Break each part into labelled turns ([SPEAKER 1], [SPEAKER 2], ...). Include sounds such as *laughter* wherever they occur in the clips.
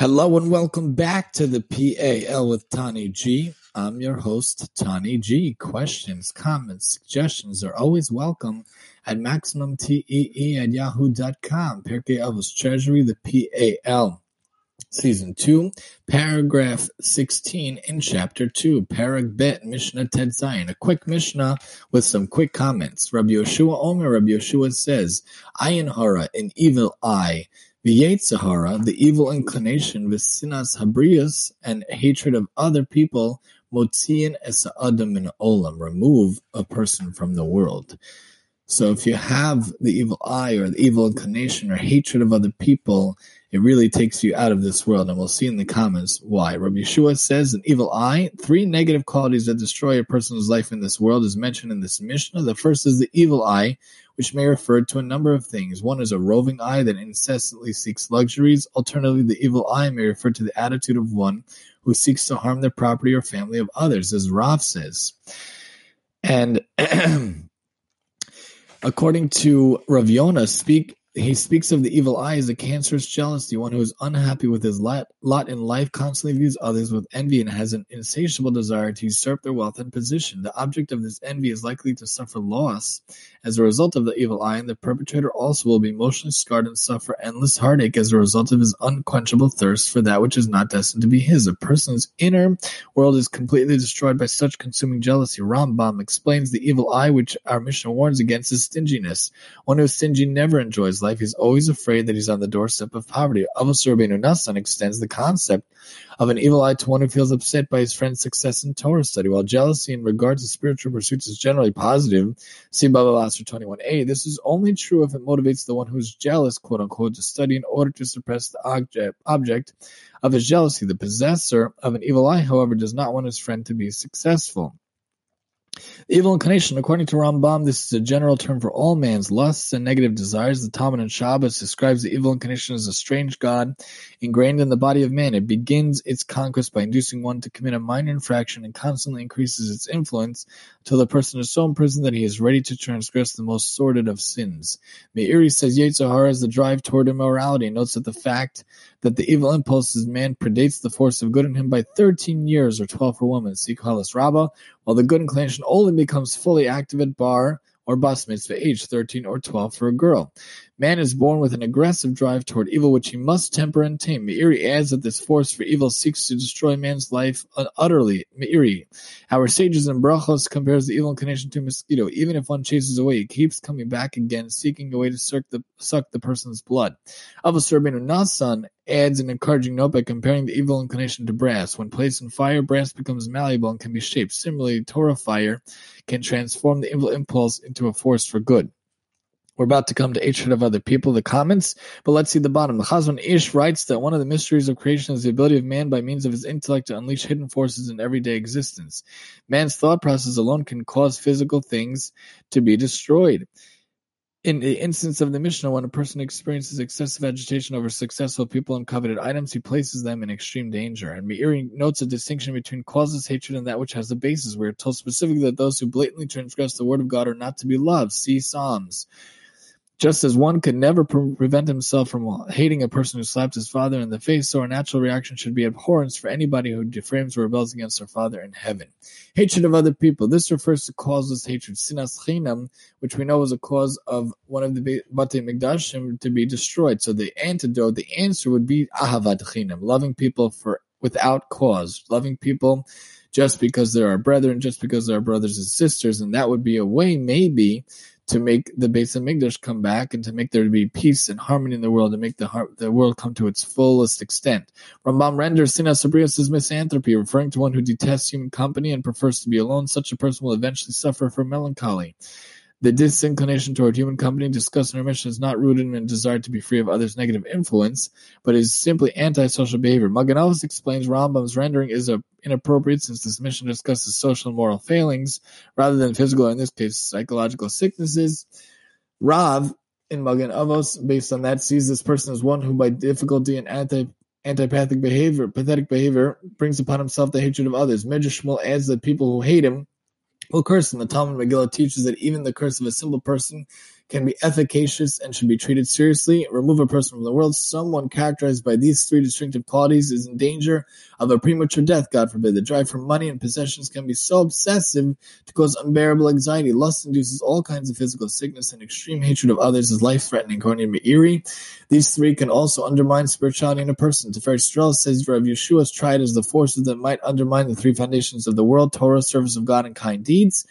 [SPEAKER 1] Hello and welcome back to the PAL with Tani G. I'm your host, Tani G. Questions, comments, suggestions are always welcome at MaximumTEE at yahoo.com. Pirkei Avos Treasury, the PAL. Season 2, paragraph 16 in chapter 2, Perek Bet, Mishnah Tes Zayin. A quick Mishnah with some quick comments. Rabbi Yehoshua Omer, Rabbi Yehoshua says, Ayin Hara, an evil eye, V'yetzahara, the evil inclination, with sinas habrius, and hatred of other people, motziin es adam min olam, remove a person from the world. So if you have the evil eye or the evil inclination or hatred of other people, it really takes you out of this world. And we'll see in the comments why. Rabbi Yehoshua says an evil eye, three negative qualities that destroy a person's life in this world is mentioned in this Mishnah. The first is the evil eye, which may refer to a number of things. One is a roving eye that incessantly seeks luxuries. Alternatively, the evil eye may refer to the attitude of one who seeks to harm the property or family of others, as Rav says. And *clears throat* according to Rav speak he speaks of the evil eye as a cancerous jealousy, one who is unhappy with his lot, lot in life, constantly views others with envy, and has an insatiable desire to usurp their wealth and position. The object of this envy is likely to suffer loss as a result of the evil eye, and the perpetrator also will be emotionally scarred and suffer endless heartache as a result of his unquenchable thirst for that which is not destined to be his. A person's inner world is completely destroyed by such consuming jealousy. Rambam explains the evil eye, which our Mishnah warns against, is stinginess. One who is stingy never enjoys life, he's always afraid that he's on the doorstep of poverty. Avos Rabbeinu Nassan extends the concept of an evil eye to one who feels upset by his friend's success in Torah study. While jealousy in regard to spiritual pursuits is generally positive, see Baba Basra 21a, this is only true if it motivates the one who is jealous, quote unquote, to study in order to suppress the object, object of his jealousy. The possessor of an evil eye, however, does not want his friend to be successful. Evil inclination, according to Rambam, this is a general term for all man's lusts and negative desires. The Talmud and Shabbos describes the evil inclination as a strange god ingrained in the body of man. It begins its conquest by inducing one to commit a minor infraction and constantly increases its influence until the person is so imprisoned that he is ready to transgress the most sordid of sins. Meiri says Yetzer Hara is the drive toward immorality. Notes that the fact that the evil impulse in man predates the force of good in him by 13 years or 12 for women. See Kalas Rabbah, while the good inclination only becomes fully active at bar or bas mitzvah age 13 or 12 for a girl. Man is born with an aggressive drive toward evil, which he must temper and tame. Meiri adds that this force for evil seeks to destroy man's life uh, utterly. Meiri, our sages in Brachos compares the evil inclination to mosquito. Even if one chases away, it keeps coming back again, seeking a way to suck the, suck the person's blood. Avos Rabbeinu Nassan adds an encouraging note by comparing the evil inclination to brass. When placed in fire, brass becomes malleable and can be shaped. Similarly, Torah fire can transform the evil impulse into a force for good. We're about to come to hatred of other people, the comments, but let's see the bottom. The Chazon Ish writes that one of the mysteries of creation is the ability of man by means of his intellect to unleash hidden forces in everyday existence. Man's thought process alone can cause physical things to be destroyed. In the instance of the Mishnah, when a person experiences excessive agitation over successful people and coveted items, he places them in extreme danger. And Meiri notes a distinction between causeless hatred and that which has a basis. We are told specifically that those who blatantly transgress the word of God are not to be loved. See Psalms just as one could never pre- prevent himself from hating a person who slapped his father in the face, so our natural reaction should be abhorrence for anybody who defames or rebels against our Father in heaven. Hatred of other people. This refers to causeless hatred. Sinas chinam, which we know was a cause of one of the Bate Migdashim to be destroyed. So the antidote, the answer would be ahavat chinam, loving people for without cause, loving people just because they're our brethren, just because they're our brothers and sisters, and that would be a way maybe to make the base Beis Hamikdash come back and to make there be peace and harmony in the world, and make the, the world come to its fullest extent. Rambam renders sinas habrius as misanthropy, referring to one who detests human company and prefers to be alone. Such a person will eventually suffer from melancholy. The disinclination toward human company discussed in our Mishnah is not rooted in a desire to be free of others' negative influence, but is simply antisocial behavior. Avos explains Rambam's rendering is a, inappropriate since this Mishnah discusses social and moral failings rather than physical, or in this case, psychological sicknesses. Rav, in Magen Avos, based on that, sees this person as one who by difficulty and anti antipathic behavior, pathetic behavior, brings upon himself the hatred of others. Medrash Shmuel adds that people who hate him well, curse in the Talmud Megillah teaches that even the curse of a simple person can be efficacious and should be treated seriously. Remove a person from the world. Someone characterized by these three distinctive qualities is in danger of a premature death, God forbid. The drive for money and possessions can be so obsessive to cause unbearable anxiety. Lust induces all kinds of physical sickness, and extreme hatred of others is life threatening. According to Meiri, these three can also undermine spirituality in a person. Tiferes Yisrael says Rav Yeshua's tried as the forces that might undermine the three foundations of the world Torah, service of God, and kind deeds.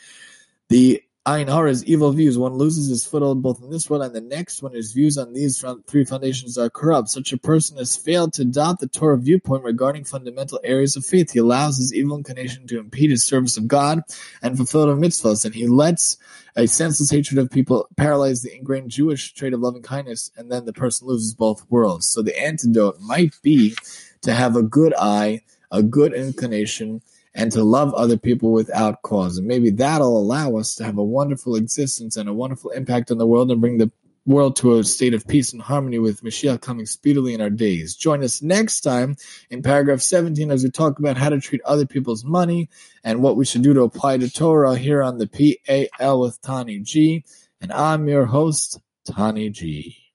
[SPEAKER 1] The Ayin Hara's evil views. One loses his foothold both in this world and the next when his views on these three foundations are corrupt. Such a person has failed to adopt the Torah viewpoint regarding fundamental areas of faith. He allows his evil inclination to impede his service of God and fulfillment of mitzvahs, and he lets a senseless hatred of people paralyze the ingrained Jewish trait of loving kindness, and then the person loses both worlds. So the antidote might be to have a good eye, a good inclination, and to love other people without cause. And maybe that'll allow us to have a wonderful existence and a wonderful impact on the world and bring the world to a state of peace and harmony with Mashiach coming speedily in our days. Join us next time in paragraph 17 as we talk about how to treat other people's money and what we should do to apply to Torah here on the PAL with Tani G. And I'm your host, Tani G.